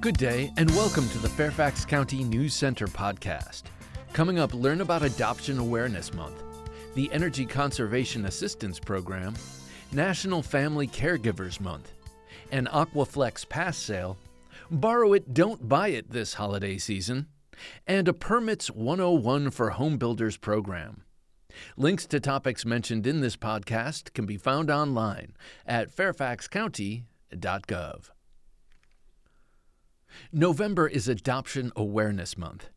Good day, and welcome to the Fairfax County News Center podcast. Coming up, learn about Adoption Awareness Month, the Energy Conservation Assistance Program, National Family Caregivers Month, an Aquaflex pass sale, borrow it, don't buy it this holiday season, and a Permits 101 for Home Builders program. Links to topics mentioned in this podcast can be found online at fairfaxcounty.gov. November is Adoption Awareness Month.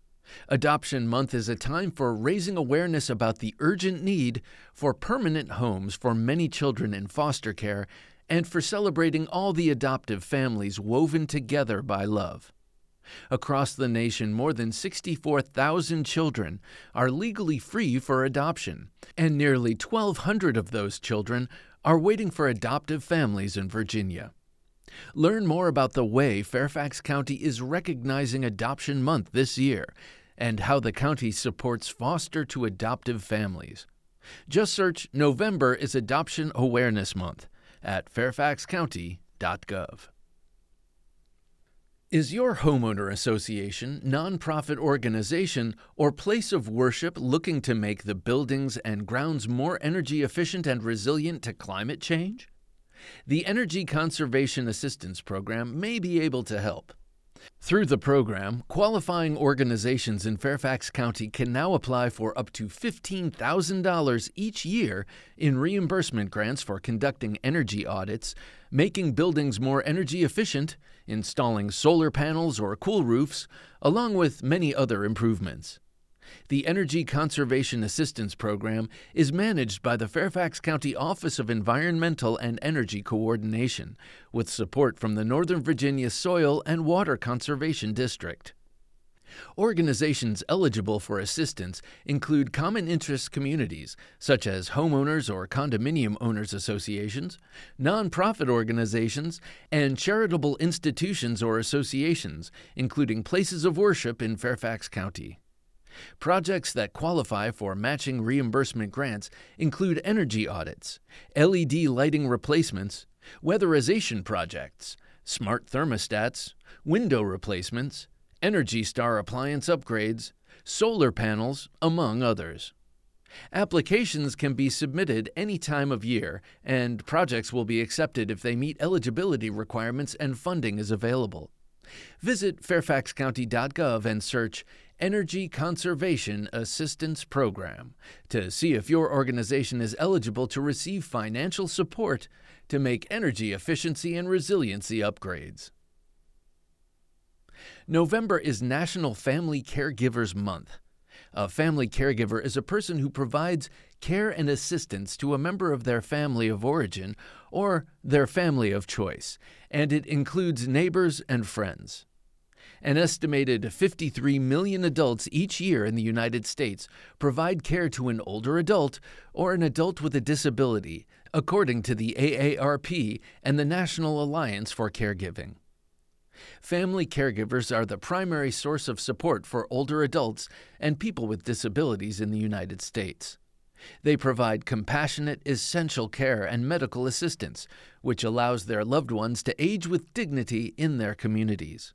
Adoption Month is a time for raising awareness about the urgent need for permanent homes for many children in foster care and for celebrating all the adoptive families woven together by love. Across the nation, more than 64,000 children are legally free for adoption, and nearly 1,200 of those children are waiting for adoptive families in Virginia. Learn more about the way Fairfax County is recognizing Adoption Month this year and how the county supports foster to adoptive families. Just search November is Adoption Awareness Month at fairfaxcounty.gov. Is your homeowner association, nonprofit organization, or place of worship looking to make the buildings and grounds more energy efficient and resilient to climate change? The Energy Conservation Assistance Program may be able to help. Through the program, qualifying organizations in Fairfax County can now apply for up to $15,000 each year in reimbursement grants for conducting energy audits, making buildings more energy efficient, installing solar panels or cool roofs, along with many other improvements. The Energy Conservation Assistance Program is managed by the Fairfax County Office of Environmental and Energy Coordination, with support from the Northern Virginia Soil and Water Conservation District. Organizations eligible for assistance include common interest communities, such as homeowners or condominium owners associations, nonprofit organizations, and charitable institutions or associations, including places of worship in Fairfax County. Projects that qualify for matching reimbursement grants include energy audits, LED lighting replacements, weatherization projects, smart thermostats, window replacements, Energy Star appliance upgrades, solar panels, among others. Applications can be submitted any time of year, and projects will be accepted if they meet eligibility requirements and funding is available. Visit fairfaxcounty.gov and search Energy Conservation Assistance Program to see if your organization is eligible to receive financial support to make energy efficiency and resiliency upgrades. November is National Family Caregivers Month. A family caregiver is a person who provides care and assistance to a member of their family of origin or their family of choice, and it includes neighbors and friends. An estimated 53 million adults each year in the United States provide care to an older adult or an adult with a disability, according to the AARP and the National Alliance for Caregiving. Family caregivers are the primary source of support for older adults and people with disabilities in the United States. They provide compassionate, essential care and medical assistance, which allows their loved ones to age with dignity in their communities.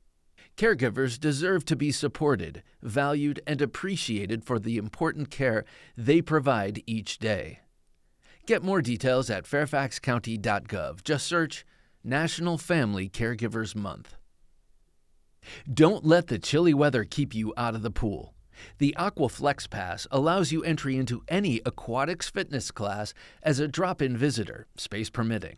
Caregivers deserve to be supported, valued, and appreciated for the important care they provide each day. Get more details at fairfaxcounty.gov. Just search National Family Caregivers Month. Don't let the chilly weather keep you out of the pool. The Aquaflex Pass allows you entry into any aquatics fitness class as a drop in visitor, space permitting.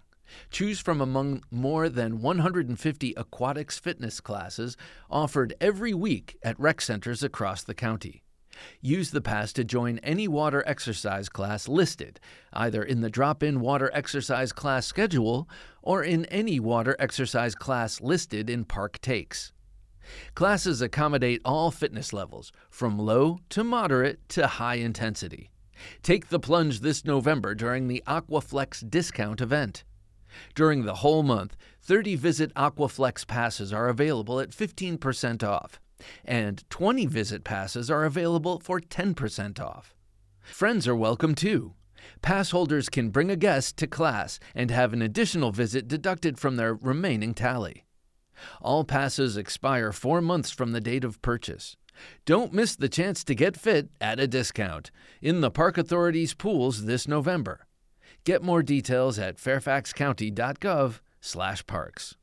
Choose from among more than 150 aquatics fitness classes offered every week at rec centers across the county. Use the pass to join any water exercise class listed, either in the drop in water exercise class schedule or in any water exercise class listed in Park Takes. Classes accommodate all fitness levels, from low to moderate to high intensity. Take the plunge this November during the Aquaflex discount event. During the whole month, 30 Visit Aquaflex passes are available at 15% off, and 20 Visit passes are available for 10% off. Friends are welcome too. Pass holders can bring a guest to class and have an additional visit deducted from their remaining tally. All passes expire four months from the date of purchase. Don't miss the chance to get fit at a discount in the Park Authority's pools this November. Get more details at fairfaxcounty.gov/parks.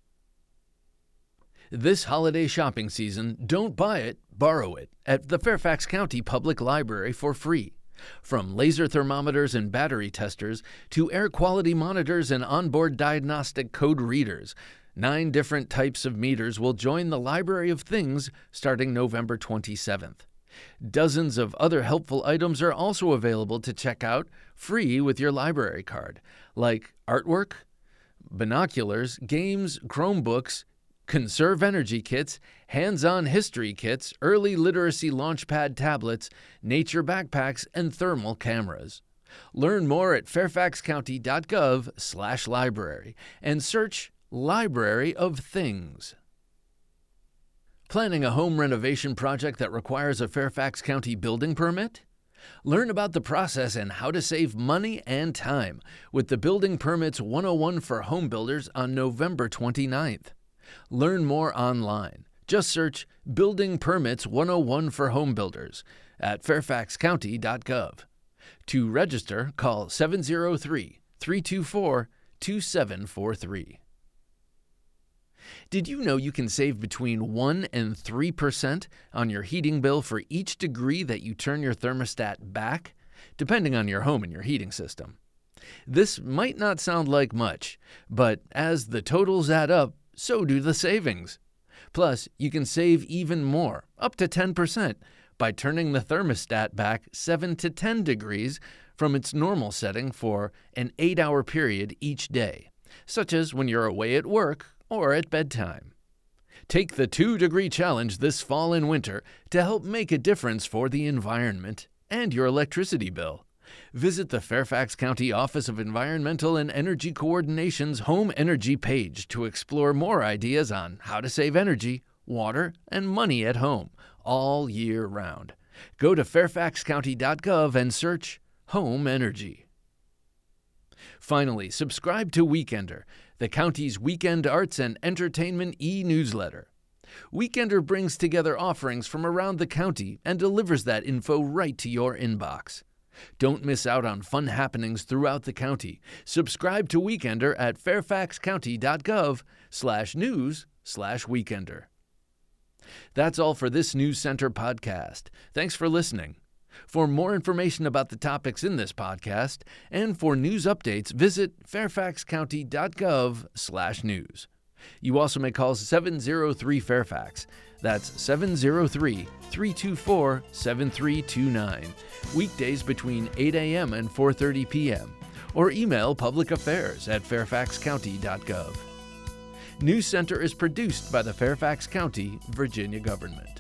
This holiday shopping season, don't buy it, borrow it at the Fairfax County Public Library for free. From laser thermometers and battery testers to air quality monitors and onboard diagnostic code readers, nine different types of meters will join the Library of Things starting November 27th. Dozens of other helpful items are also available to check out free with your library card, like artwork, binoculars, games, Chromebooks, conserve energy kits, hands on history kits, early literacy launchpad tablets, nature backpacks, and thermal cameras. Learn more at fairfaxcounty.gov/library and search Library of Things. Planning a home renovation project that requires a Fairfax County building permit? Learn about the process and how to save money and time with the Building Permits 101 for Home Builders on November 29th. Learn more online. Just search Building Permits 101 for Home Builders at fairfaxcounty.gov. To register, call 703 324 2743. Did you know you can save between 1 and 3% on your heating bill for each degree that you turn your thermostat back, depending on your home and your heating system? This might not sound like much, but as the totals add up, so do the savings. Plus, you can save even more, up to 10%, by turning the thermostat back 7 to 10 degrees from its normal setting for an 8 hour period each day, such as when you're away at work or at bedtime. Take the 2 degree challenge this fall and winter to help make a difference for the environment and your electricity bill. Visit the Fairfax County Office of Environmental and Energy Coordination's Home Energy page to explore more ideas on how to save energy, water, and money at home all year round. Go to fairfaxcounty.gov and search Home Energy. Finally, subscribe to Weekender, the county's weekend arts and entertainment e newsletter. Weekender brings together offerings from around the county and delivers that info right to your inbox. Don't miss out on fun happenings throughout the county. Subscribe to Weekender at fairfaxcounty.gov slash news slash weekender. That's all for this News Center podcast. Thanks for listening. For more information about the topics in this podcast and for news updates, visit fairfaxcounty.gov/news. You also may call 703 Fairfax. That's 703 324 7329. Weekdays between 8 a.m. and 4:30 p.m. or email public affairs at fairfaxcounty.gov. News Center is produced by the Fairfax County, Virginia government.